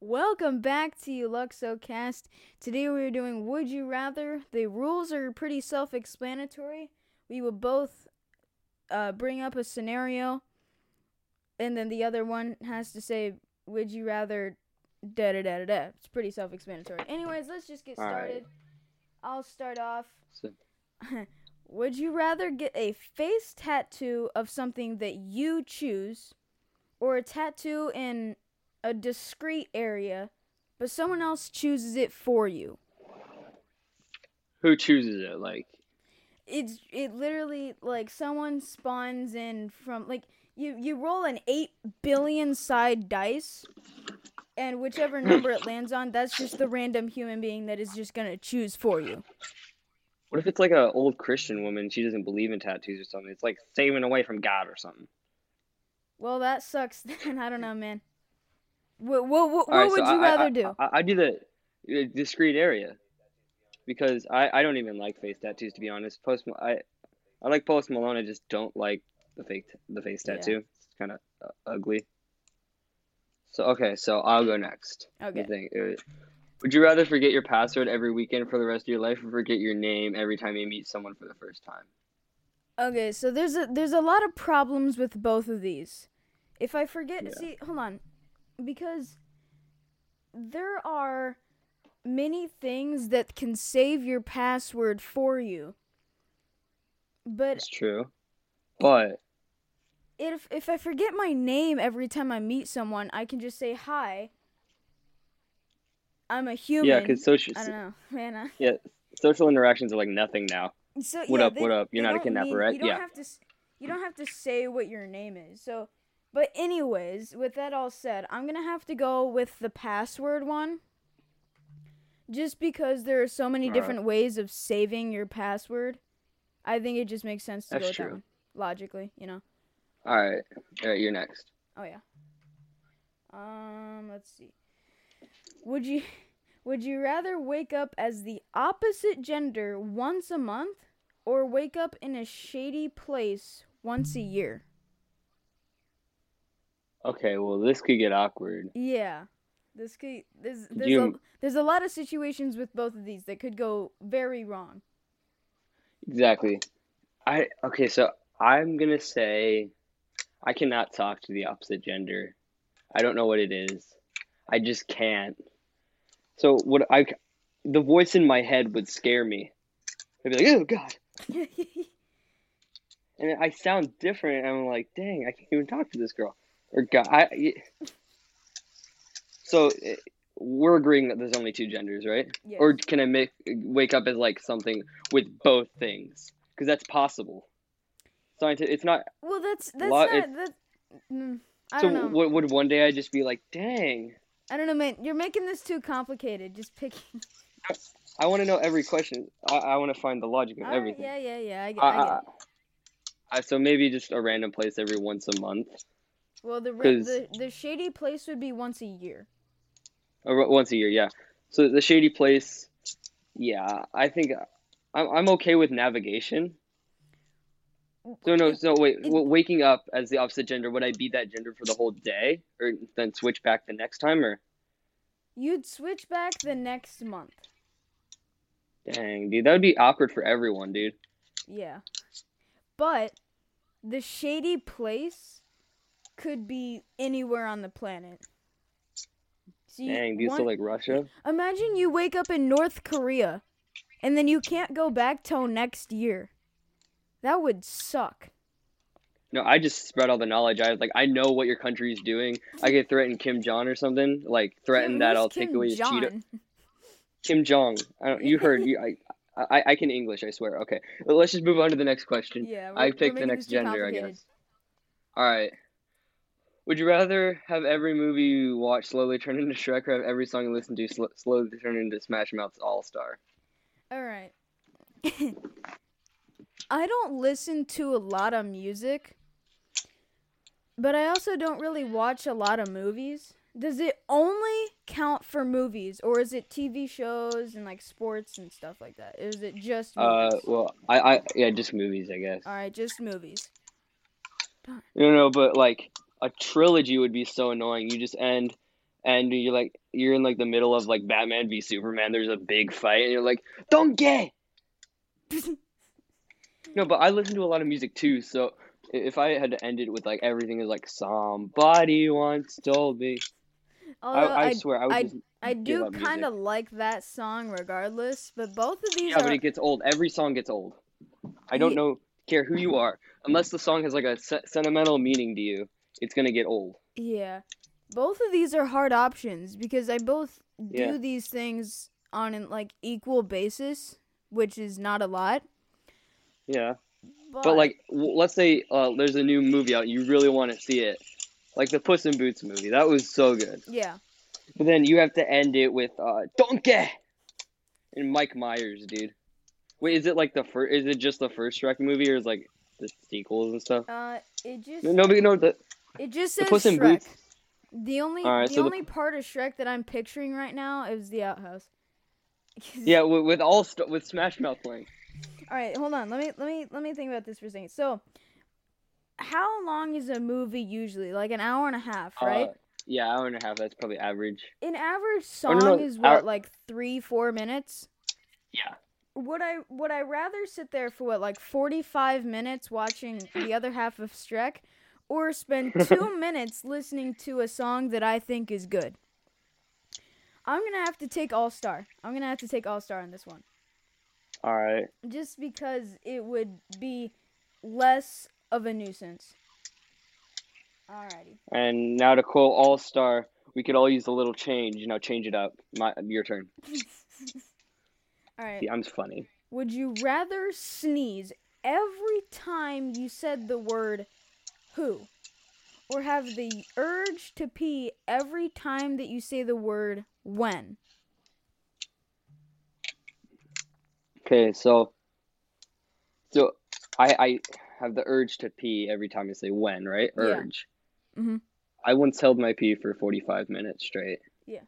Welcome back to Luxocast. Today we are doing Would You Rather. The rules are pretty self explanatory. We will both uh, bring up a scenario, and then the other one has to say, Would you rather da da da da da. It's pretty self explanatory. Anyways, let's just get All right. started. I'll start off. Would you rather get a face tattoo of something that you choose or a tattoo in a discrete area but someone else chooses it for you? who chooses it? Like, It's it literally like someone spawns in from like you you roll an 8 billion side dice and whichever number it lands on that's just the random human being that is just going to choose for you. what if it's like an old Christian woman? She doesn't believe in tattoos or something. It's like saving away from God or something. Well, that sucks then. I don't know, man. What what what, All right, what would so you I, rather I, do? I, I do the discreet area because I, I don't even like face tattoos to be honest. Post I I like Post Malone. I just don't like the fake the face Yeah. tattoo. It's kind of uh, ugly. So okay, so I'll go next. Okay. Uh, Would you rather forget your password every weekend for the rest of your life, or forget your name every time you meet someone for the first time? Okay, so there's a there's a lot of problems with both of these. If I forget, Yeah. see, hold on, because there are many things that can save your password for you. But It's true, but if if I forget my name every time I meet someone, I can just say hi. I'm a human. yeah, because social I don't know, man. I- yeah social interactions are like nothing now. So, What yeah, up, they- what up? You're not a kidnapper, mean- right? You don't Yeah. have to. You don't have to say what your name is. So, but anyways, with that all said, I'm gonna have to go with the password one. Just because there are so many Alright. different ways of saving your password, I think it just makes sense to That's go true. one. Logically, you know. All right, all right, you're next. Oh yeah. Um, let's see. Would you would you rather wake up as the opposite gender once a month or wake up in a shady place once a year? Okay, well this could get awkward. Yeah. This could there's there's you- a there's a lot of situations with both of these that could go very wrong. Exactly. I okay, so I'm gonna say I cannot talk to the opposite gender. I don't know what it is. I just can't. So what I the voice in my head would scare me. I'd be like, oh god, and I sound different. And I'm like, dang, I can't even talk to this girl or. I, so eh, we're agreeing that there's only two genders, right? Yes. Or can I make wake up as like something with both things? Because that's possible. Scientific. It's not. well, that's that's Lo- not that. Mm, I So don't know. would would one day I just be like, dang, I don't know, man. You're making this too complicated. Just pick. I want to know every question. I, I want to find the logic of everything. yeah, yeah, yeah. I get, I, I get it. I, so maybe just a random place every once a month, Well, the, the the shady place would be once a year. once a year. Yeah. So the shady place. Yeah, I think I'm I'm okay with navigation. So no, so wait, It- waking up as the opposite gender, would I be that gender for the whole day, or then switch back the next time, or You'd switch back the next month. dang, dude, that would be awkward for everyone, dude. Yeah. But the shady place could be anywhere on the planet. See, Dang, dude, so one- like Russia. imagine you wake up in North Korea and then you can't go back till next year. That would suck. No, I just spread all the knowledge. I like I know what your country is doing. I could threaten Kim Jong or something, like threaten that I'll Kim take away his Cheeto. Kim Jong. I don't, you heard you. I, I I can English. I swear. Okay, well, let's just move on to the next question. Yeah, we're, I picked the next gender, I guess. All right. Would you rather have every movie you watch slowly turn into Shrek, or have every song you listen to sl- slowly turn into Smash Mouth's All Star? All right. I don't listen to a lot of music, but I also don't really watch a lot of movies. Does it only count for movies, or is it TV shows and like sports and stuff like that? Is it just Uh, movies? well, I, I, yeah, just movies, I guess. All right, just movies. No, no, but like a trilogy would be so annoying. You just end and you're like you're in like the middle of like Batman v Superman. There's a big fight, and you're like, "Don't get." No, but I listen to a lot of music too, so if I had to end it with like everything is like somebody once told me, I, Although I, I, swear I would I- just I do kind of like that song regardless, but both of these yeah, are but it gets old. Every song gets old. I don't know care who you are unless the song has like a se- sentimental meaning to you. It's gonna get old. yeah. Both of these are hard options because I both do Yeah. these things on an like equal basis, which is not a lot. Yeah, But, but like w- let's say uh, there's a new movie out, you really want to see it, like the Puss in Boots movie. That was so good. yeah, But then you have to end it with uh, "Donkey" and Mike Myers, dude. Wait, is it like the first? Is it just the first Shrek movie, or is like the sequels and stuff? uh, it just No, no, the it just says Puss in Shrek. Boots. The only Alright, the so the- only part of Shrek that I'm picturing right now is the outhouse. Yeah, with, with all st- with Smash Mouth playing. All right, hold on. Let me let me let me think about this for a second. So, how long is a movie usually? Like an hour and a half, right? Uh, yeah, hour and a half. That's probably average. An average Oh, no, song no, is what, hour- like three, four minutes. Yeah. Would I would I rather sit there for what, like forty five minutes watching the other half of Shrek, or spend two minutes listening to a song that I think is good? I'm gonna have to take All Star. I'm gonna have to take All Star on this one, All right. just because it would be less of a nuisance. Alrighty. And now to quote All Star, we could all use a little change. You know, change it up. My your turn. All right. See, I'm funny. Would you rather sneeze every time you said the word who? Or have the urge to pee every time that you say the word when? Okay, so so I I have the urge to pee every time I say when, right? Urge. Yeah. Mhm. I once held my pee for 45 minutes straight. Yeah.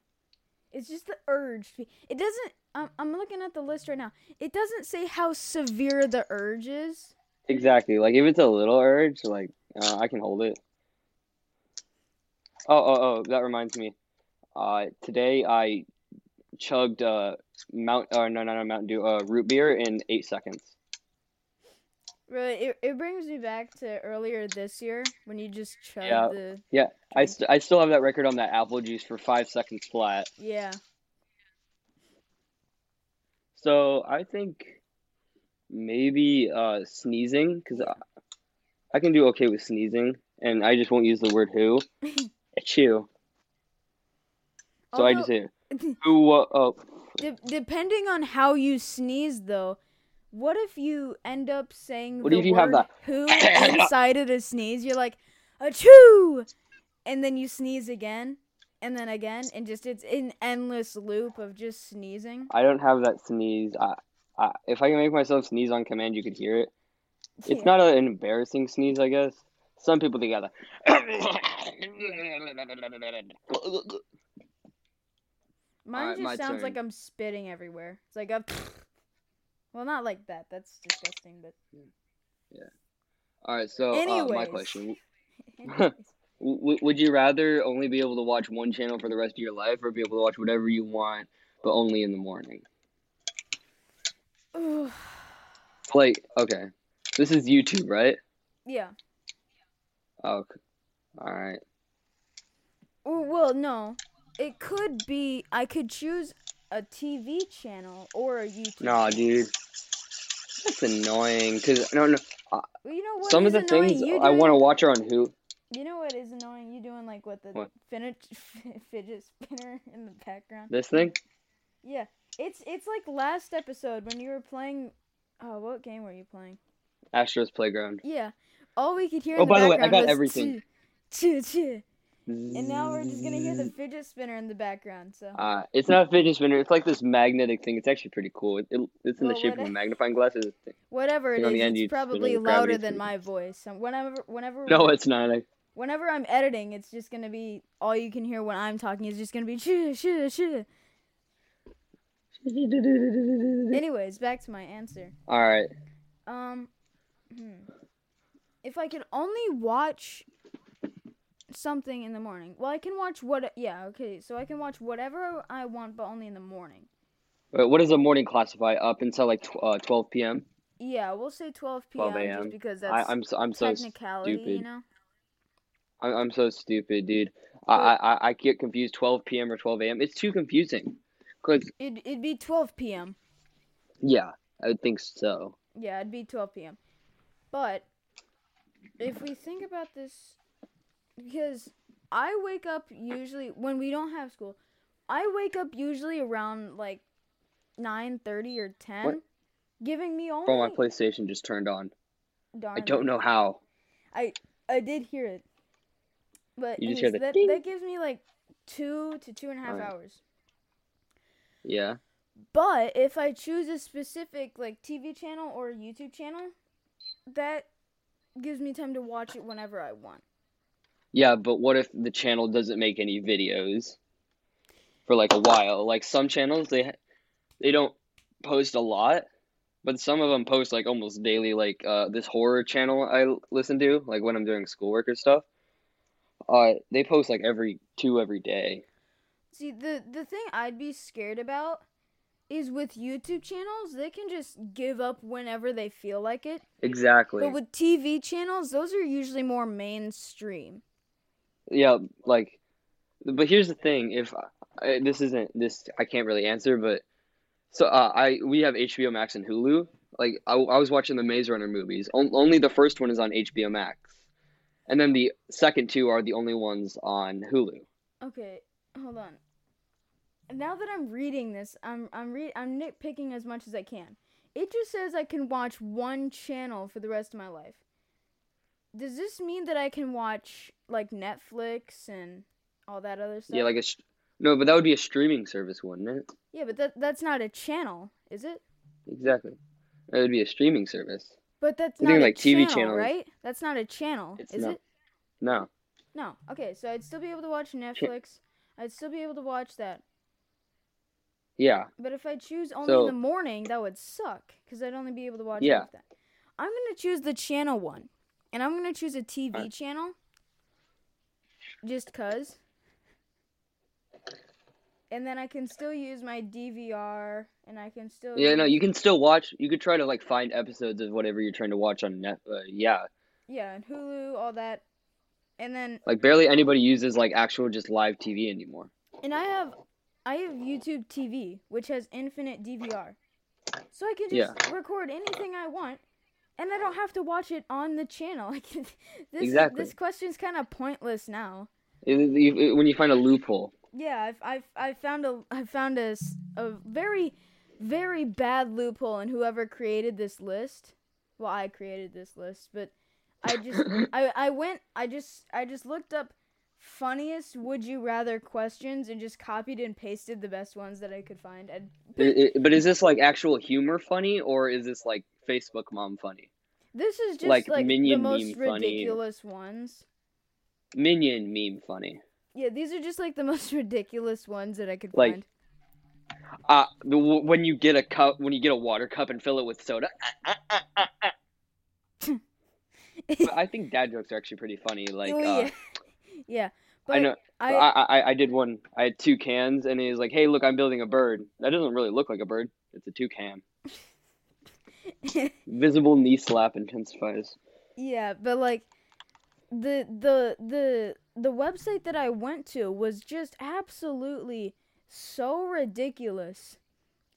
It's just the urge. It doesn't. I'm, I'm looking at the list right now. It doesn't say how severe the urge is. Exactly. Like if it's a little urge, like uh, I can hold it. Oh, oh, oh, that reminds me. Uh, today I chugged uh Mount uh no no no Mountain Dew uh root beer in eight seconds. Really, it, it brings me back to earlier this year when you just chugged Yeah. the. I, st- I still have that record on that apple juice for five seconds flat. Yeah. So I think maybe uh sneezing because I, can do okay with sneezing, and I just won't use the word who. Achoo. So I just say who. Uh, oh, De- depending on how you sneeze, though, what if you end up saying What the if you word have "who" inside of the sneeze? You're like, "achoo," and then you sneeze again, and then again, and just it's an endless loop of just sneezing. I don't have that sneeze. I, I, if I can make myself sneeze on command, you could hear it. It's not an embarrassing sneeze, I guess. Some people together. Mine Alright, just sounds like. I'm spitting everywhere. It's like a. Well, not like that. That's disgusting, but. Yeah. All right, so uh, my question: w- Would you rather only be able to watch one channel for the rest of your life, or be able to watch whatever you want, but only in the morning? Like, okay, this is YouTube, right? yeah. Oh, okay. all right. Well, no. It could be. I could choose a TV channel or a YouTube. Nah, dude, that's annoying. Cause no, no, uh, Well, you know what? some of the things I want to watch are on who. You know what is annoying? You doing like what the What? fidget fidget spinner in the background? This thing. Yeah, it's it's like last episode when you were playing. Oh, what game were you playing? Astro's Playground. Yeah, all we could hear. Oh, in the by the way, I got everything. "Choo, choo, choo." And now we're just gonna hear the fidget spinner in the background. So Uh, it's not a fidget spinner. It's like this magnetic thing. It's actually pretty cool. It, it- it's in Well, the shape of a magnifying glass. Whatever it the end, it's probably louder than my voice. So whenever, whenever, No, it's not. I, whenever I'm editing, it's just gonna be all you can hear when I'm talking is just gonna be shoo shoo shoo. Anyways, back to my answer. All right. Um. If I could only watch something in the morning. Well, I can watch what. Yeah, okay. So I can watch whatever I want, but only in the morning. Wait, what does a morning classify? Up until like tw- uh, 12 p.m. Yeah, we'll say 12 p.m. 12 a.m. just because I, that's I'm so, I'm so technicality, you stupid. know. I'm, I'm so stupid, dude. I, I I- I get confused. 12 p.m. or 12 a.m. It's too confusing. Cause It it'd be 12 p.m. yeah, I would think so. Yeah, it'd be 12 p.m. But if we think about this, because I wake up usually when we don't have school, I wake up usually around like 9:30 or 10, What? giving me only. Oh, my PlayStation just turned on. Darn I don't know how. I I did hear it, but You just hear the that ding. that gives me like two to two and a half Alright. hours. Yeah. But if I choose a specific like TV channel or YouTube channel, that gives me time to watch it whenever I want. Yeah, but what if the channel doesn't make any videos for like a while? Like some channels, they they don't post a lot, but some of them post like almost daily. Like uh, this horror channel I listen to, like when I'm doing schoolwork or stuff. Uh, they post like every two every day. See, the the thing I'd be scared about is with YouTube channels, they can just give up whenever they feel like it. Exactly. But with TV channels, those are usually more mainstream. Yeah, like, but here's the thing. If I, this isn't this, I can't really answer. But so uh, I we have HBO Max and Hulu. Like I, I was watching the Maze Runner movies. On, only the first one is on HBO Max, and then the second two are the only ones on Hulu. Okay, hold on. Now that I'm reading this, I'm I'm re- I'm nitpicking as much as I can. It just says I can watch one channel for the rest of my life. Does this mean that I can watch like Netflix and all that other stuff? Yeah, like a sh- no, but that would be a streaming service, wouldn't it? Yeah, but that that's not a channel, is it? Exactly. That would be a streaming service. But that's I not a like, TV channel, right? That's not a channel, is not. it? No. No. Okay, so I'd still be able to watch Netflix. I'd still be able to watch that. Yeah. But if I choose only So- in the morning, that would suck because I'd only be able to watch Yeah. half that. I'm gonna choose the channel one, and I'm gonna choose a TV Alright. channel, just cause. And then I can still use my DVR, and I can still. Yeah. No, you can still watch. You could try to like find episodes of whatever you're trying to watch on net. Uh, yeah. Yeah, and Hulu, all that, and then Like barely anybody uses like actual just live TV anymore. And I have I have YouTube TV, which has infinite DVR. So I can just record anything I want and I don't have to watch it on the channel. Like this Exactly. this question's kind of pointless now. It- it- it- when you find a loophole. Yeah, I've I've I found a I found a, a very very bad loophole in whoever created this list. Well, I created this list, but I just I I went I just I just looked up funniest would you rather questions and just copied and pasted the best ones that I could find. And but is this like actual humor funny or is this like Facebook mom funny? this is just Like like, the Minion most meme funny. ridiculous ones. Minion meme funny. Yeah, these are just like the most ridiculous ones that I could Like- find. Uh the, when you get a cup when you get a water cup and fill it with soda. Ah, ah, ah, but I think dad jokes are actually pretty funny. Like oh, uh, yeah. Yeah. But I know I, I, I I did one. I had two cans and he was like, "Hey, look, I'm building a bird." That doesn't really look like a bird. It's a toucan. Visible knee slap intensifies. Yeah, but like the the the the website that I went to was just absolutely so ridiculous.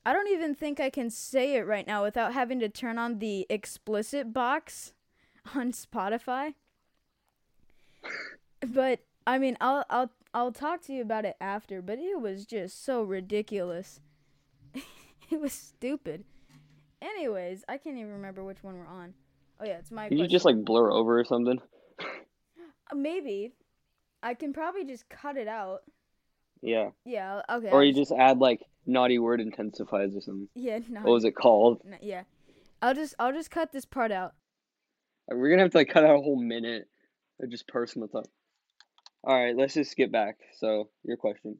I don't even think I can say it right now without having to turn on the explicit box on Spotify. But I mean, I'll I'll I'll talk to you about it after, but it was just so ridiculous. it was stupid. Anyways, I can't even remember which one we're on. Oh yeah, it's my Can you just like blur over or something? Uh, Maybe. I can probably just cut it out. Yeah. Yeah, okay. Or you just add like naughty word intensifies or something. Yeah, no. What was it called? no, yeah. I'll just I'll just cut this part out. We're gonna have to like cut out a whole minute of just personal talk. All right, let's just skip back. So your question.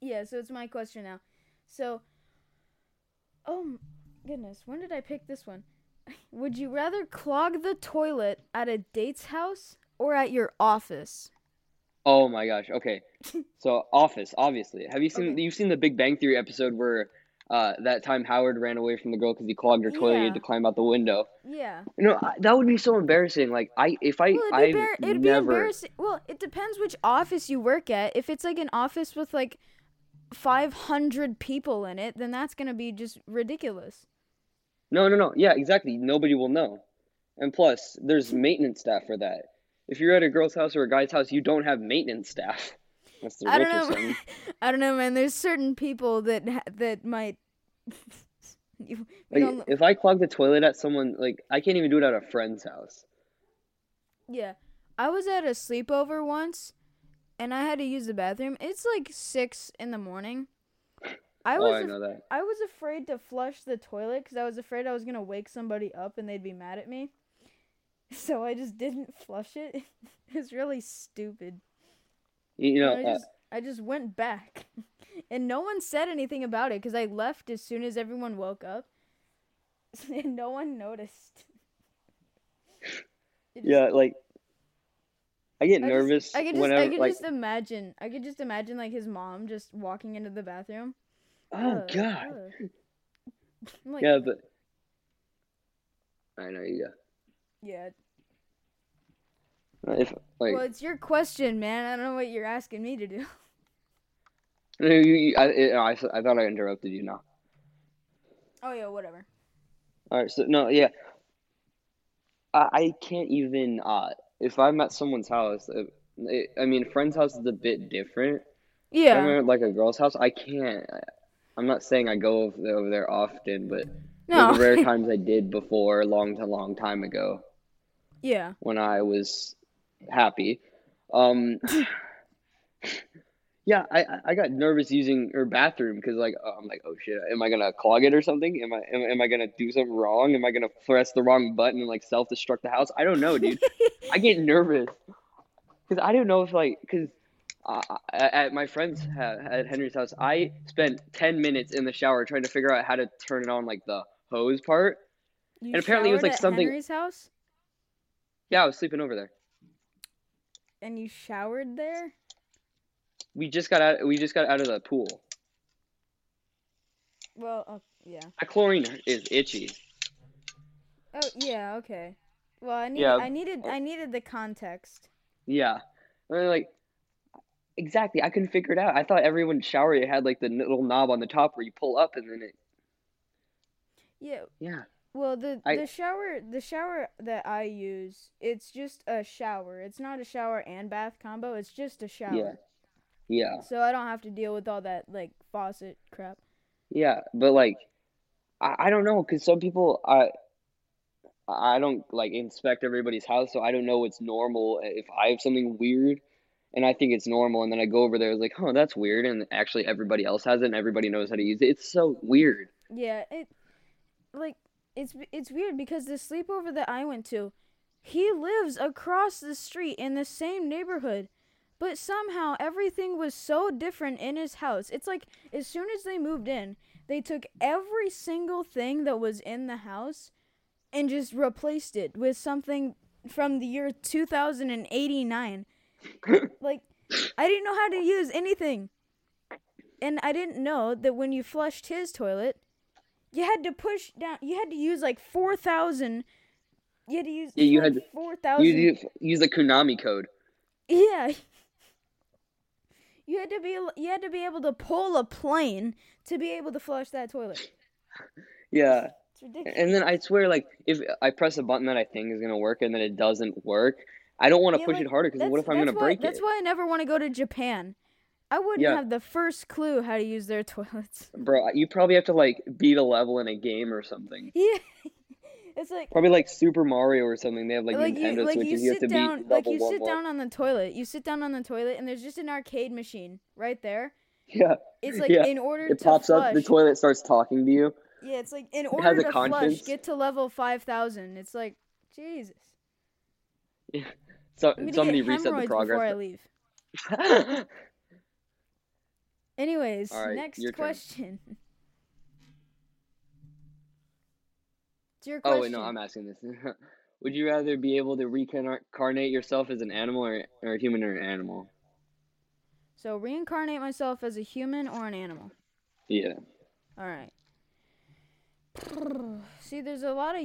Yeah, so it's my question now. So Oh goodness, when did I pick this one? Would you rather clog the toilet at a date's house or at your office? Oh my gosh. Okay. So Office, obviously. Have you seen Okay. you've seen the Big Bang Theory episode where uh, that time Howard ran away from the girl because he clogged her toilet, he Yeah. had to climb out the window. Yeah. You know, I, that would be so embarrassing. Like I, if I, Well, be, I've it'd be never. embarrassing. Well, it depends which office you work at. If it's like an office with like 500 people in it, then that's going to be just ridiculous. No, no, no. Yeah, exactly. Nobody will know. And plus, there's maintenance staff for that. If you're at a girl's house or a guy's house, you don't have maintenance staff. The I don't know. I don't know, man. There's certain people that that might. you, you Like, don't, if I clog the toilet at someone, like, I can't even do it at a friend's house. yeah, I was at a sleepover once, and I had to use the bathroom. It's like six in the morning. I oh, was I af- know that. I was afraid to flush the toilet because I was afraid I was gonna wake somebody up and they'd be mad at me. So I just didn't flush it. it was really stupid. You know, I uh, just I just went back, and no one said anything about it because I left as soon as everyone woke up, and no one noticed. Just- yeah, like, I get I just- nervous I could just whenever, I could like, just imagine I could just imagine like his mom just walking into the bathroom. oh Ugh, God. I'm like, Yeah, but I know you. yeah. got If like, Well, it's your question, man. I don't know what you're asking me to do. no, you, you, I, I, I thought I interrupted you now. Oh yeah, whatever. All right, so no, yeah, I, I can't even uh, if I'm at someone's house. uh, It, I mean, friend's house is a bit different. If I'm Yeah. at like a girl's house, I can't. I'm not saying I go over there, often, but No. the rare times I did before, a long, a long time ago, yeah. when I was happy. Um, yeah, I I- got nervous using her bathroom because like uh, I'm like, oh shit, am I gonna clog it or something? Am I am, am I gonna do something wrong? Am I gonna press the wrong button and like self destruct the house? I don't know, dude. I get nervous because I don't know if like because. Uh, at my friend's ha- at Henry's house, I spent ten minutes in the shower trying to figure out how to turn it on, like the hose part. You And apparently it was, like, at something- Henry's house, Yeah, I was sleeping over there. And you showered there. We just got out. We just got out of the pool. Well, uh, yeah. That chlorine is itchy. Oh yeah, okay. Well, I need Yeah. I needed I needed the context. Yeah. And like, exactly. I couldn't figure it out. I thought everyone shower it had like the little knob on the top where you pull up and then it. Yeah. Yeah. Well, the I- the shower the shower that I use, it's just a shower. It's not a shower and bath combo. It's just a shower. Yeah. Yeah. So I don't have to deal with all that like faucet crap. Yeah. But like, I, I don't know because some people I. I don't like inspect everybody's house, so I don't know what's normal. If I have something weird, and I think it's normal, and then I go over there, it's like, oh, that's weird, and actually everybody else has it, and everybody knows how to use it. It's so weird. Yeah, it like it's it's weird because the sleepover that I went to, he lives across the street in the same neighborhood. But somehow everything was so different in his house. It's like as soon as they moved in, they took every single thing that was in the house and just replaced it with something from the year 2089. like I didn't know how to use anything. And I didn't know that when you flushed his toilet, you had to push down. You had to use like four thousand. You had to use. Yeah, you like had four You use, use the Konami code. Yeah. You had to be. You had to be able to pull a plane to be able to flush that toilet. Yeah. It's ridiculous. And then I swear, like, if I press a button that I think is gonna work and then it doesn't work, I don't want to Yeah, push like, it harder because what if I'm gonna why, break That's it, That's why I never want to go to Japan. I wouldn't Yeah. have the first clue how to use their toilets. bro? You probably have to like beat a level in a game or something. Yeah. It's like Probably like Super Mario or something. They have like, like you Nintendo like you Switches. You, have sit to down beat like you sit down on the toilet. You sit down on the toilet and there's just an arcade machine right there. Yeah, It's like Yeah. in order it pops flush. up. The toilet starts talking to you. Yeah, it's like in has order a to flush, conscience. get to level five thousand. It's like Jesus. So I'm somebody reset the hemorrhoids before I progress. leave. Anyways, right, next turn. question. It's your question. oh wait, no, I'm asking this. Would you rather be able to reincarnate yourself as an animal or, or a human or an animal? So reincarnate myself as a human or an animal. Yeah. All right. See, there's a lot of.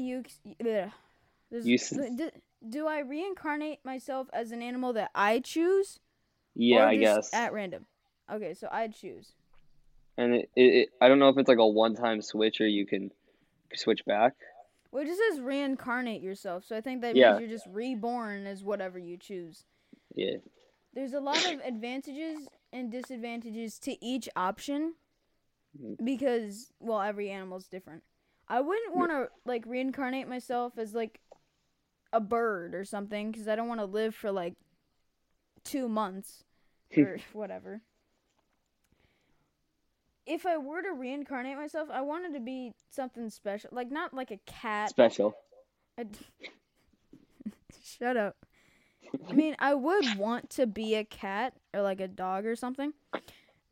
There's, do, do I reincarnate myself as an animal that I choose? Yeah, I guess. At random. Okay, so I'd choose. And it, it, it, I don't know if it's like a one-time switch or you can switch back. Well, it just says reincarnate yourself, so I think that Yeah. means you're just reborn as whatever you choose. Yeah. There's a lot of advantages and disadvantages to each option Mhm. because, well, every animal's different. I wouldn't want to like reincarnate myself as like a bird or something because I don't want to live for like two months or whatever. If I were to reincarnate myself, I wanted to be something special, like not like a cat. Special. I- Shut up. I mean, I would want to be a cat or like a dog or something,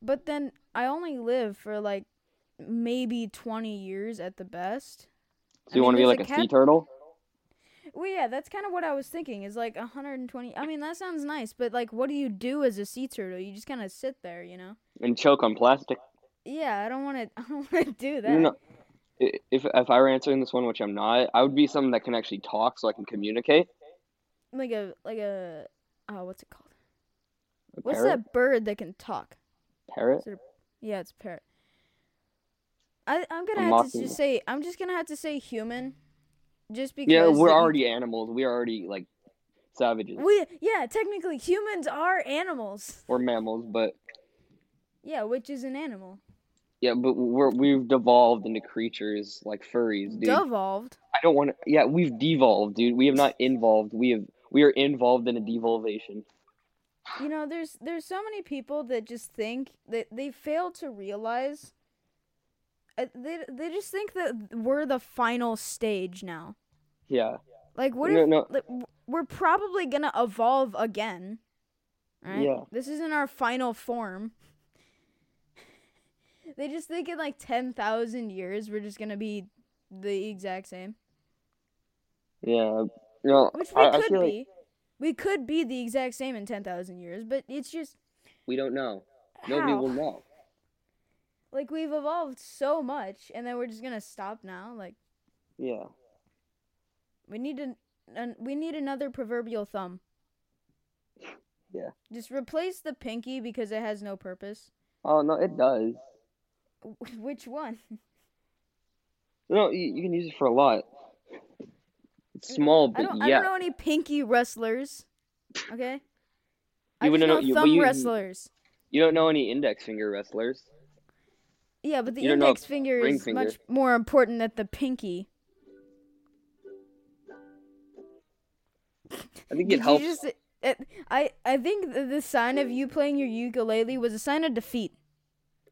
but then I only live for like maybe 20 years at the best. So you I want to be like a, cat- sea turtle? Well, yeah, that's kind of what I was thinking. Is like 120. I mean, that sounds nice, but like, what do you do as a sea turtle? You just kind of sit there, you know? And choke on plastic? Yeah, I don't want to. I don't want to do that. No. If, if I were answering this one, which I'm not, I would be something that can actually talk so I can communicate. Like a like a oh, what's it called? A What's parrot? that bird that can talk? Parrot? Yeah, it's parrot. I I'm gonna A have to just say I'm just gonna have to say human, just because. Yeah, we're already animals. We are already like savages. We yeah, technically humans are animals. We're mammals, but Yeah, which is an animal. Yeah, but we're we've devolved into creatures like furries, dude. Devolved. I don't want to. Yeah, we've devolved, dude. We have not involved. We have we are involved in a devolvation. You know, there's there's so many people that just think that they fail to realize. Uh, they they just think that we're the final stage now. Yeah. Like, what No, if no. like, we're probably gonna evolve again? Right? Yeah. This isn't our final form. They just think in like ten thousand years we're just gonna be the exact same, Yeah. No, which we I, I could like be. We could be the exact same in ten thousand years, but it's just we don't know. Nobody how? will know. Like we've evolved so much, and then we're just gonna stop now. Like Yeah. we need to, an, we need another proverbial thumb. Yeah. Just replace the pinky because it has no purpose. Oh no, it does. Wh- Which one? No, you, you can use it for a lot. It's small, I but don't. I don't know any pinky wrestlers. Okay. I You just wouldn't know know- you- thumb you- wrestlers. You don't know any index finger wrestlers. Yeah, but the you index finger is finger. much more important than the pinky. I think it helps. Just, it, I I think the, the sign of you playing your ukulele was a sign of defeat.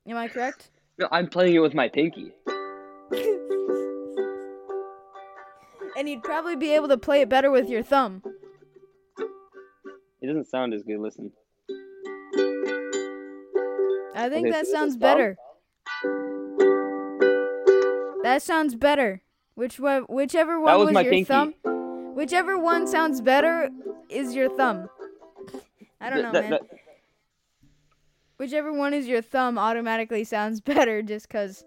Am I correct? No, I'm playing it with my pinky. and you'd probably be able to play it better with your thumb. It doesn't sound as good. Listen. I think Okay, that so sounds better. That sounds better. Which one, whichever one That was was, my your pinky. thumb, whichever one sounds better is your thumb. I don't know, that- man. that- Whichever one is your thumb automatically sounds better just cuz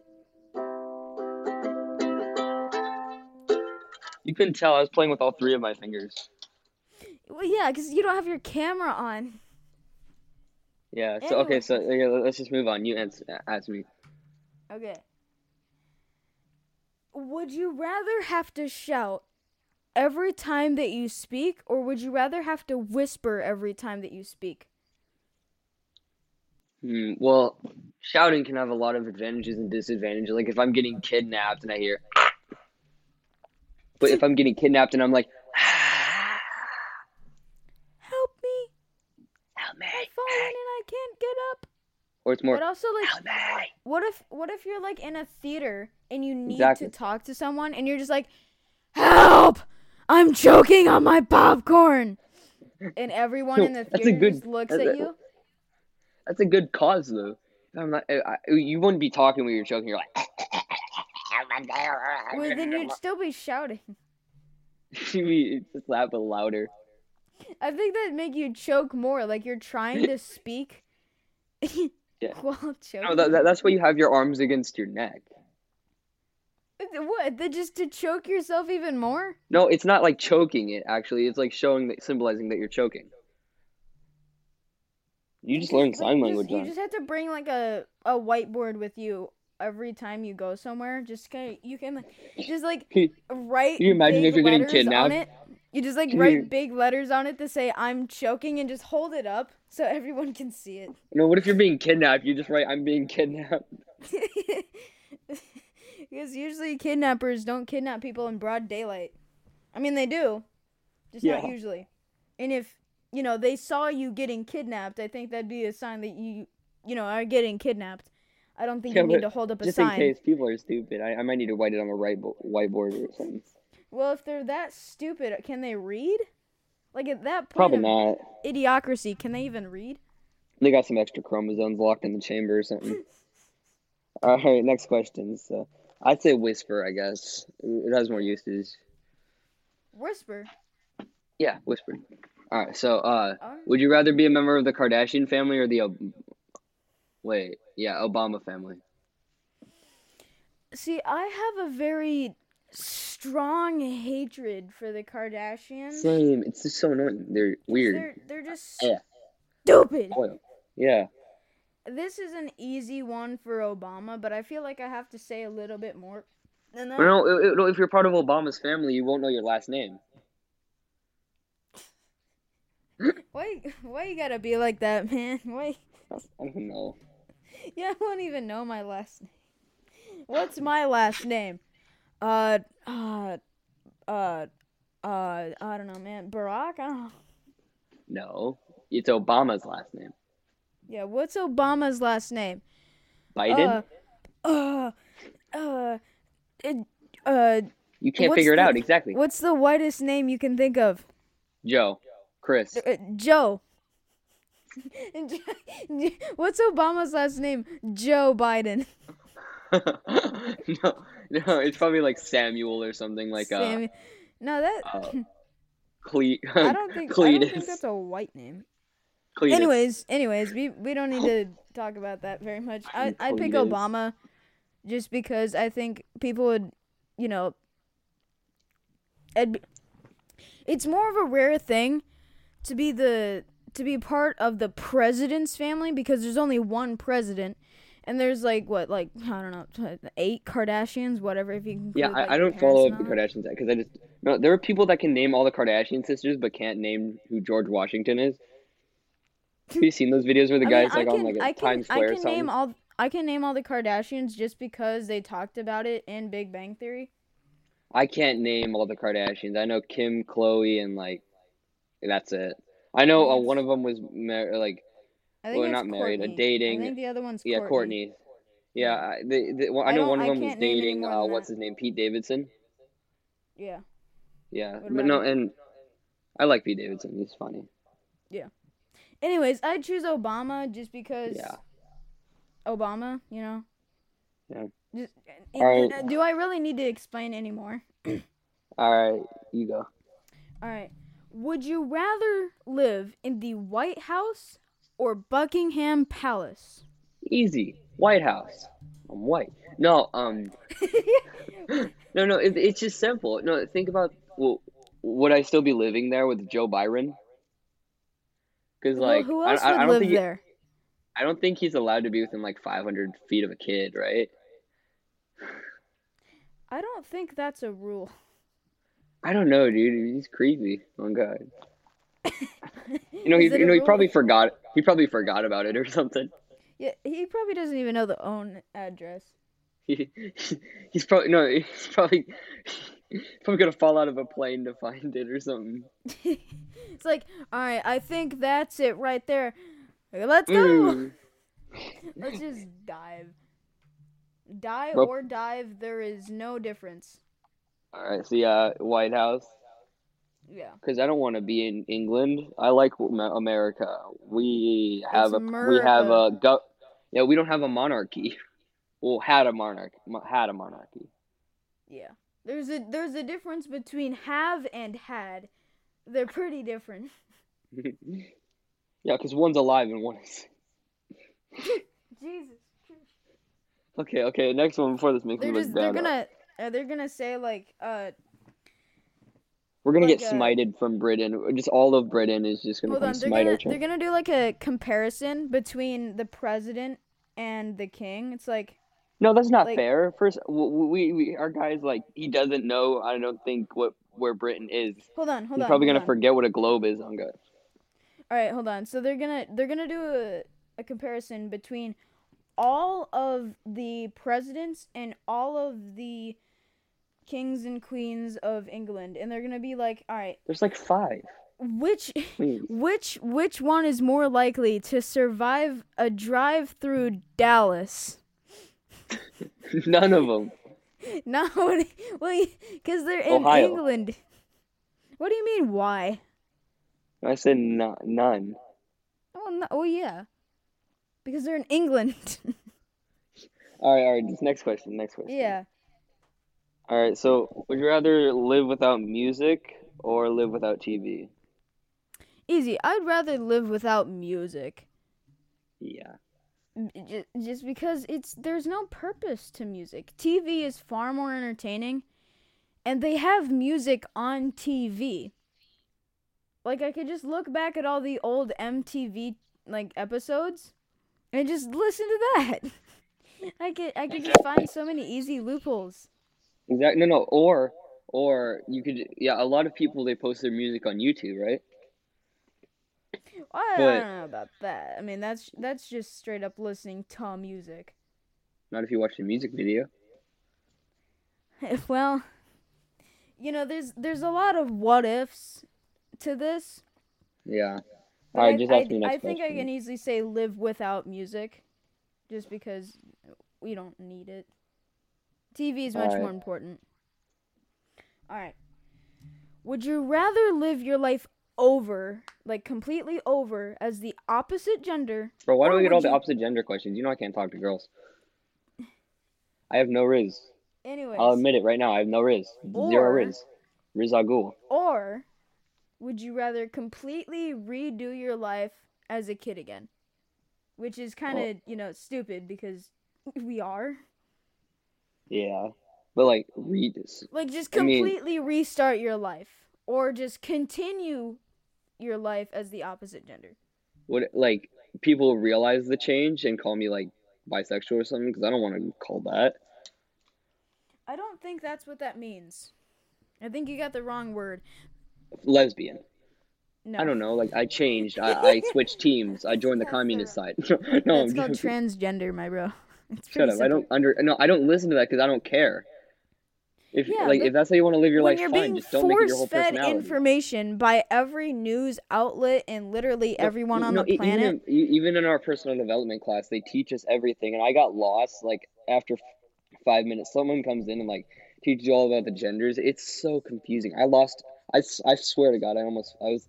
you couldn't tell. I was playing with all three of my fingers. Well, yeah, cuz you don't have your camera on. Yeah. So okay. So okay, let's just move on. You answer, uh, ask me. Okay. Would you rather have to shout every time that you speak or would you rather have to whisper every time that you speak? Hmm, well, shouting can have a lot of advantages and disadvantages. Like if I'm getting kidnapped and I hear, but if I'm getting kidnapped and I'm like, Help me. help me, I've fallen and I can't get up. or it's more, But also like help me. what if what if you're like in a theater and you need Exactly. to talk to someone and you're just like help i'm choking on my popcorn and everyone in the theater good- just looks at you That's a good cause though. I'm not. I, you wouldn't be talking when you're choking. You're like, well then you'd still be shouting you just laugh a louder. I think that'd make you choke more, like you're trying to speak Yeah. while choking. No, that, that, that's why you have your arms against your neck. What? The, just to choke yourself even more? No, it's not like choking it. Actually, it's like showing that, symbolizing that you're choking. You just Like, sign you language, Just, you just have to bring like a a whiteboard with you every time you go somewhere. Just kind you can like just like write. Can you imagine big if you're getting kidnapped? it. You just like write big letters on it to say I'm choking and just hold it up so everyone can see it. No, what if you're being kidnapped? You just write, "I'm being kidnapped." because usually kidnappers don't kidnap people in broad daylight. I mean, they do, just not usually. And if you know they saw you getting kidnapped, I think that'd be a sign that you, you know, are getting kidnapped. I don't think Yeah, you need to hold up a Just in case people are stupid, I, I might need to write it on a right bo- whiteboard or something. Well, if they're that stupid, can they read? Like at that point Probably not. idiocracy, can they even read? They got some extra chromosomes locked in the chamber or something. All right, next question. So I'd say whisper. I guess it has more uses. Whisper. Yeah, whisper. All right. So, uh, Oh. would you rather be a member of the Kardashian family or the Ob- wait? Yeah, Obama family. See, I have a very strong hatred for the Kardashians. Same. It's just so annoying. They're weird. They're they're just Yeah. stupid. Oil. Yeah. This is an easy one for Obama, but I feel like I have to say a little bit more than that. No, no, it- it- if you're part of Obama's family, you won't know your last name. Why why you gotta be like that, man? Why I don't know. yeah, I won't even know my last name. What's my last name? Uh uh uh uh I don't know, man. Barack? I don't know. No, it's Obama's last name. Yeah, what's Obama's last name? Biden. Uh uh uh it, uh you can't figure it the- out exactly. what's the whitest name you can think of? Joe. Chris. Uh, Joe. What's Obama's last name? Joe Biden. no, no, it's probably like Samuel or something like uh, No, that uh, Cle- I don't think I don't think that's a white name. Cletus. Anyways, anyways, we we don't need to talk about that very much. I I'd pick Obama just because I think people would, you know, it'd be, it's more of a rare thing to be the to be part of the president's family because there's only one president. And there's like what, like I don't know, eight Kardashians, whatever. If you can. Yeah, like, I, I don't follow up the Kardashians because I just no. There are people that can name all the Kardashian sisters but can't name who George Washington is. Have you seen those videos where the I mean, guy's like I on like a I can, Times I Square or can something? name all. I can name all the Kardashians just because they talked about it in Big Bang Theory. I can't name all the Kardashians. I know Kim, Khloé, and like that's it. I know uh, one of them was mar- like I think Well, not married, Kourtney. dating- I think the other one's yeah Kourtney. Kourtney. Yeah, I, the, the, well, I I know one of them was can't name any dating uh what's his name Pete Davidson. Yeah. Yeah, but no, him? and I like Pete Davidson. He's funny. Yeah. Anyways, I choose Obama just because. Yeah. Obama, you know. Yeah. Just, uh, do I really need to explain anymore? All right, you go. All right. Would you rather live in the White House or Buckingham Palace? Easy. White House. I'm white. No, um, no, no. It, it's just simple. No, think about. Well, would I still be living there with Joe Byron? Because well, like, who I, else I, would I don't live think he- there? I don't think he's allowed to be within like 500 feet of a kid, right? I don't think that's a rule. I don't know, dude. He's creepy. Oh god. You know, he, you know, he probably forgot. He probably forgot about it or something. Yeah, he probably doesn't even know the own address. He, he's probably no. He's probably he's probably gonna fall out of a plane to find it or something. it's like, all right, I think that's it right there. Let's go. Mm. Let's just dive. Die Well- or dive, there is no difference. All right. So yeah, uh, White House. Yeah. Because I don't want to be in England. I like America. We have It's a we have a go. Yeah, we don't have a monarchy. Well, had a monarch, had a monarchy. Yeah. There's a there's a difference between have and had. They're pretty different. yeah, because one's alive and one is. Jesus. Okay, okay. Next one before this makes They're me just look they're gonna uh, they're gonna say like uh We're gonna like, get uh, smited from Britain. Just all of Britain is just gonna hold on they're gonna, they're gonna do like a comparison between the president and the king. It's like No, that's not like- fair. First, we, we our guy's like he doesn't know. I don't think what where Britain is. hold on hold He's on. probably gonna on. forget what a globe is on God. All right, hold on. So they're gonna they're gonna do a, a comparison between all of the presidents and all of the kings and queens of England, and they're gonna be like, all right, There's like five. which Please. which which one is more likely to survive a drive through Dallas? None of them. No, well, because they're in Ohio. England. What do you mean? Why? I said no, none. Oh, no, oh yeah, because they're in England. All right, all right. Just next question. Next question. yeah. All right. So, would you rather live without music or live without TV? Easy. I'd rather live without music. Yeah. Just, just because it's there's no purpose to music. TV is far more entertaining and they have music on TV. Like I could just look back at all the old MTV like episodes and just listen to that. I could I could just find so many easy loopholes. Exactly. No, no. Or, or you could. Yeah, a lot of people they post their music on YouTube, right? I, I But- don't know about that. I mean that's that's just straight up listening to music. Not if you watch the music video. well, you know, there's there's a lot of what ifs to this. Yeah. All right, I, just I, ask me next I think I can easily say live without music, just because we don't need it. TV is much Alright. more important. All right. Would you rather live your life over, like completely over, as the opposite gender? Bro, why do we get all the opposite gender questions? You know I can't talk to girls. I have no riz. Anyways, I'll admit it right now. I have no riz. Zero Or- riz. Riz Agul. or would you rather completely redo your life as a kid again? Which is kind of, you know, stupid because we are. Yeah. But like, read. Like just I mean- completely restart your life or just continue your life as the opposite gender. Would like people realize the change and call me like bisexual or something? Because I don't want to call that. I don't think that's what that means. I think you got the wrong word. Lesbian. No. I don't know. Like I changed. I, I switched teams. I joined the communist side. no, I'm called transgender, my bro. It's Shut up. I don't simple. under. No, I don't listen to that because I don't care. If Yeah, like if that's how you want to live your life, you're fine. being Just don't make it your whole personality. information by every news outlet and literally No, everyone on know, the planet, Even in, even in our personal development class, they teach us everything, and I got lost. Like after five minutes, someone comes in and like teaches you all about the genders. It's so confusing. I lost. I, I swear to God, I almost I was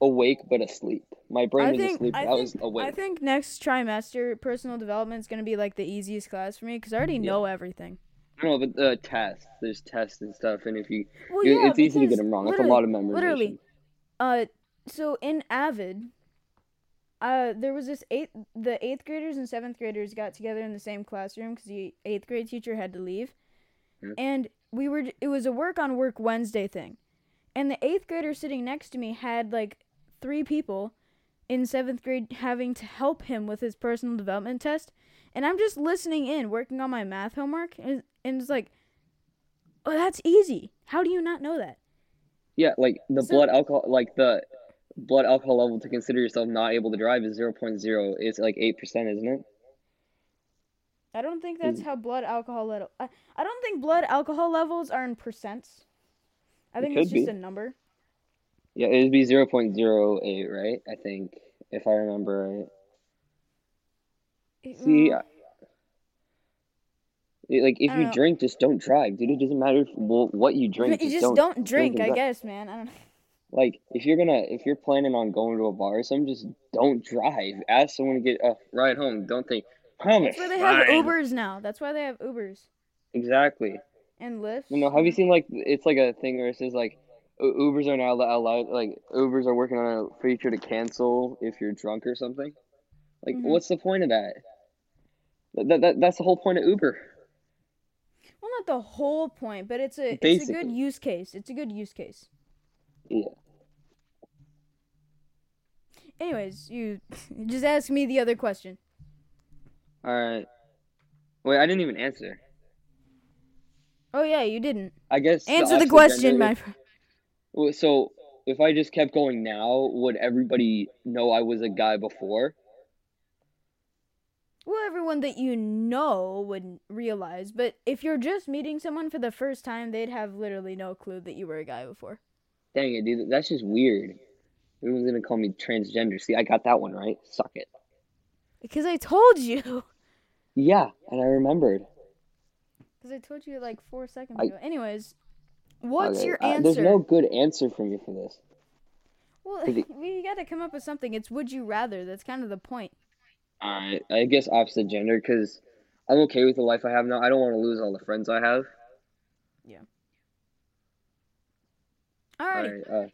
awake but asleep. My brain I was think asleep, I but I, think was awake. I think next trimester personal development is gonna be like the easiest class for me because I already Yeah. know everything. No, but the tests, there's tests and stuff, and if you, Well, you- yeah, it's easy to get them wrong. It's a lot of memorization. Literally, uh, so in Avid, uh, there was this eighth, the eighth graders and seventh graders got together in the same classroom because the eighth grade teacher had to leave, Hmm. and we were, it was a work on work Wednesday thing, and the eighth grader sitting next to me had like three people in seventh grade having to help him with his personal development test, and I'm just listening in, working on my math homework, and, and it's like, oh, that's easy. How do you not know that? Yeah, like the So- blood alcohol, like the blood alcohol level to consider yourself not able to drive is 0.0. It's like 8%, isn't it? I don't think that's how blood alcohol level. I, I don't think blood alcohol levels are in percents. I It think it's just be. a number. Yeah, it'd be 0.08, right? I think, if I remember right. It- See, I- it- like if you know. drink, just don't drive, dude. It doesn't matter if, well, what you drink. you Just just don't don't, drink, and I guess, man. I don't. Know. Like if you're gonna, if you're planning on going to a bar or something, just don't drive. Ask someone to get a ride home. Don't think, "Oh, That's why they have. Ubers now. That's why they have Ubers. Exactly. And Lyft. You know, have you seen like it's like a thing where it says like Ubers are now allowed like Ubers are working on a feature to cancel if you're drunk or something. Like, Mhm. what's the point of that? That, that, that that's the whole point of Uber. Well, not the whole point, but it's a it's a good use case. It's a good use case. Yeah. Anyways, you just ask me the other question. All right. Wait, I didn't even answer. Oh yeah, you didn't I guess answer the opposite question, my. friend. So if I just kept going now, would everybody know I was a guy before? Well, everyone that you know would realize, but if you're just meeting someone for the first time, they'd have literally no clue that you were a guy before. Dang it, dude. That's just weird. Everyone's gonna call me transgender. See, I got that one right. Suck it. Because I told you. Yeah, and I remembered. Because I told you like four seconds I- ago. Anyways, what's Okay, your uh, answer? there's no good answer for me for this. Well, we got to come up with something. It's would you rather. That's kind of the point. Alright, I guess opposite gender because I'm okay with the life I have now. I don't want to lose all the friends I have. Yeah. Alright, uh,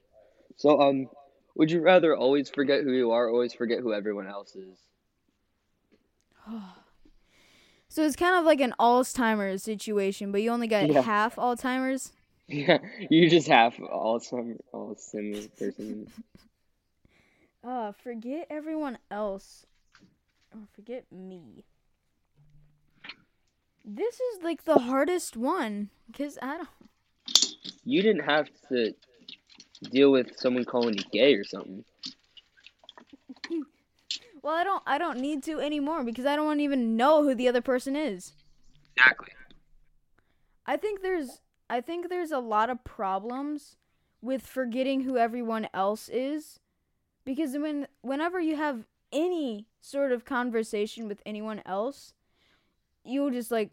so um, would you rather always forget who you are, or always forget who everyone else is? So it's kind of like an Alzheimer's situation, but you only got Yeah. half Alzheimer's. Yeah, you just some all similar person. Uh, forget everyone else. Or forget me. This is like the hardest one because I don't. You didn't have to deal with someone calling you gay or something. Well, I don't. I don't need to anymore because I don't even know who the other person is. Exactly. I think there's. I think there's a lot of problems with forgetting who everyone else is, because when whenever you have any sort of conversation with anyone else, you'll just like.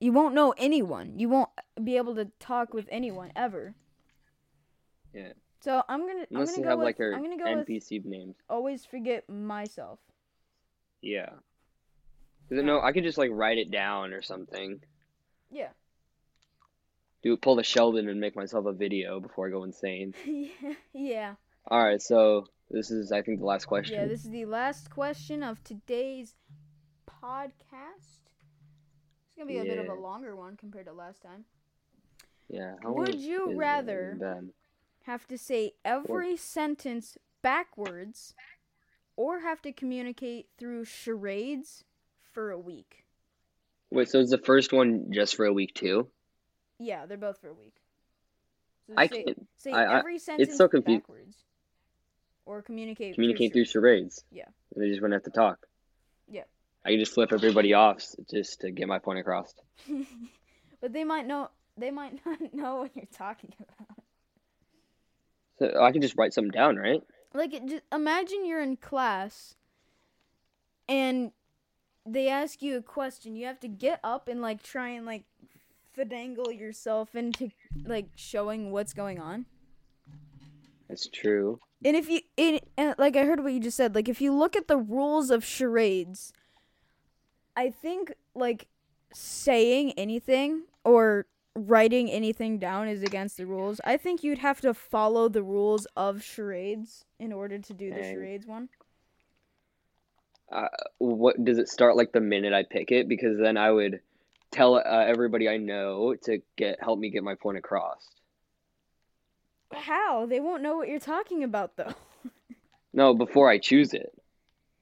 You won't know anyone. You won't be able to talk with anyone ever. Yeah. So I'm gonna. Unless I'm gonna go have with. like her I'm gonna go NPC names. always forget myself. Yeah. Cause no, I could just like write it down or something. Yeah. Do pull the Sheldon and make myself a video before I go insane. yeah. Yeah. All right, so this is I think the last question. Yeah, this is the last question of today's podcast. It's gonna be a bit of a longer one compared to last time. Yeah. Would you rather-? Have to say every sentence backwards, or have to communicate through charades for a week. Wait, so is the first one just for a week too? Yeah, they're both for a week. So I say, can't say I- I- every sentence so confu- backwards, or communicate communicate through through charades. Yeah. And they just wouldn't have to talk. Yeah. I can just flip everybody off just to get my point across. but they might know. They might not know what you're talking about. So I can just write something down, right? like imagine you're in class and they ask you a question you have to get up and like try and like finagle yourself into like showing what's going on That's true. and if you it, and like i heard what you just said like if you look at the rules of charades i think like saying anything or writing anything down is against the rules i think you'd have to follow the rules of charades in order to do the Dang. charades one Uh, what does it start like the minute I pick it? Because then I would tell uh, everybody I know to get help me get my point across. How? They won't know what you're talking about though. No, before I choose it.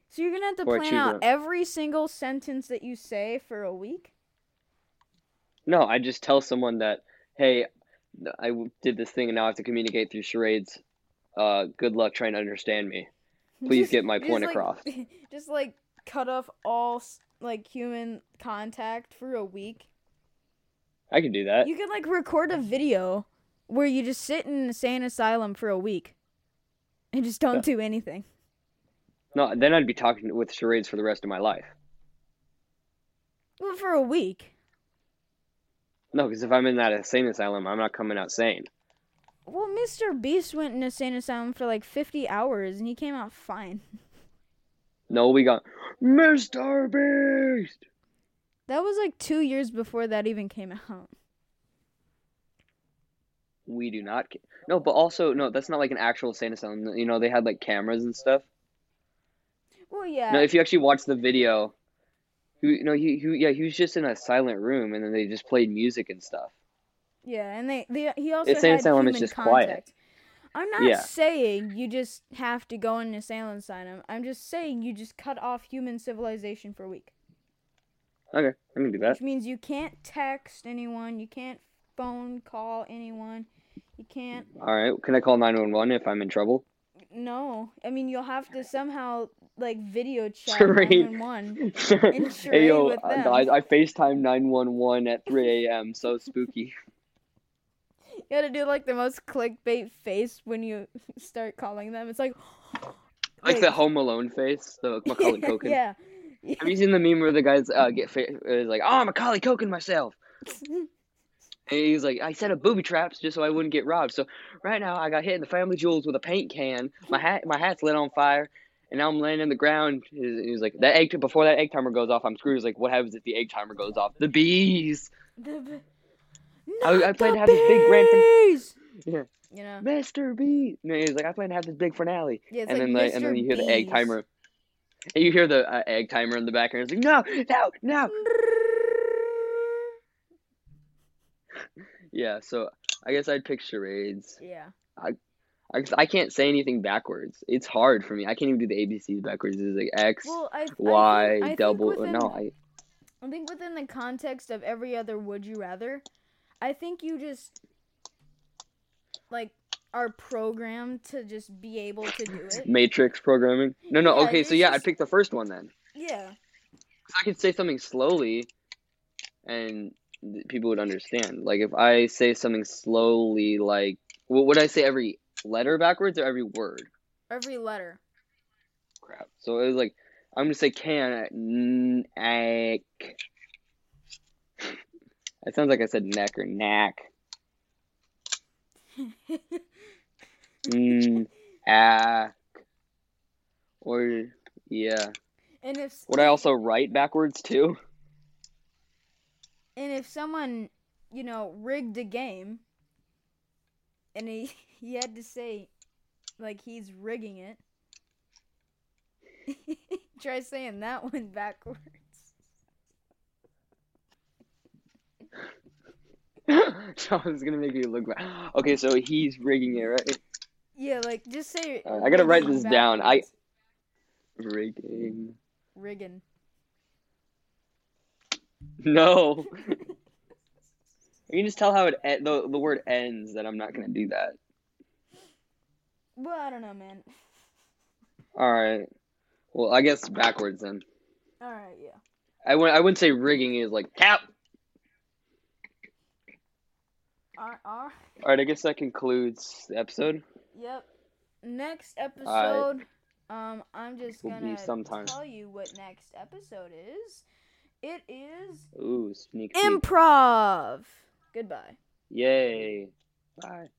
So you're gonna have to Or plan out one. every single sentence that you say for a week? No, I just tell someone that, hey, I did this thing and now I have to communicate through charades. Uh, good luck trying to understand me. Please Just- get my point like- across. Just like cut off all like human contact for a week. I could do that. You could like record a video where you just sit in an insane asylum for a week and just don't do anything. No, then I'd be talking with charades for the rest of my life. Well, for a week. No, because if I'm in that insane asylum, I'm not coming out sane. Well, Mr. Beast went in a insane asylum for like 50 hours and he came out fine. No, we got Mr. Beast. That was like two years before that even came out. We do not. ca- No, but also no, that's not like an actual insane asylum. You know, they had like cameras and stuff. Well, yeah. No, if you actually watch the video, you know, he, he yeah, he was just in a silent room, and then they just played music and stuff. Yeah, and they, they he also Insane had human just quiet. I'm not Yeah. saying you just have to go in an insane asylum. I'm just saying you just cut off human civilization for a week. Okay, I can do that. Which means you can't text anyone, you can't phone call anyone, you can't. All right, can I call nine one one if I'm in trouble? No, I mean you'll have to somehow like video chat Charade. 911. hey charade yo, with uh, I FaceTime nine one one at three a.m. So spooky. You gotta do like the most clickbait face when you start calling them. It's like Like Wait. the Home Alone face, the Macaulay Culkin. yeah. Have you seen the meme where the guys uh, get fa- is like, "Oh, I'm a Macaulay Culkin myself," and he's like, "I set up booby traps just so I wouldn't get robbed." So right now, I got hit in the family jewels with a paint can. My hat, my hat's lit on fire, and now I'm laying in the ground. He's, he's like, "That egg before that egg timer goes off, I'm screwed." He's like, "What happens if the egg timer goes off?" The bees, The b- I- I plan to have this big grand fin- Yeah. You know. Mr. B. No, he's like, "I plan to have this big finale," Yeah, and like then like, and then you hear the egg timer. And you hear the uh, egg timer in the background. It's like, no, no, no. Yeah, so I guess I'd pick charades. Yeah. I, I can't say anything backwards. It's hard for me. I can't even do the ABCs backwards. It's like X, Well, I, I Y, think, I think double. within, no, I. I think within the context of every other would you rather, I think you just like are programmed to just be able to do it. Matrix programming. No, no. Yeah, okay, so yeah, just- I'd pick the first one then. Yeah. I could say something slowly, and people would understand. Like if I say something slowly, like what would I say every letter backwards or every word? Every letter. Crap. So it was like I'm gonna say can n ack. It sounds like I said neck or knack. Mm, ack. Or yeah. and if Would I also write backwards too? and if someone, you know, rigged a game and he he had to say like he's rigging it. Try saying that one backwards. it's gonna make me look bad. Okay, so he's rigging it, right? Yeah, like just say. I gotta write this down. I- Rigging. rigging. No. You can just tell how it e- the the word ends that I'm not gonna do that. Well, I don't know, man. All right. Well, I guess backwards then. All right, yeah. I wouldn't I wouldn't say rigging is like cap. All all All right, I guess that concludes the episode. Yep. Next episode, um, I'm just Will gonna sometime. tell you what next episode is. It is Ooh, sneak peek. Improv. Goodbye. Yay. Bye.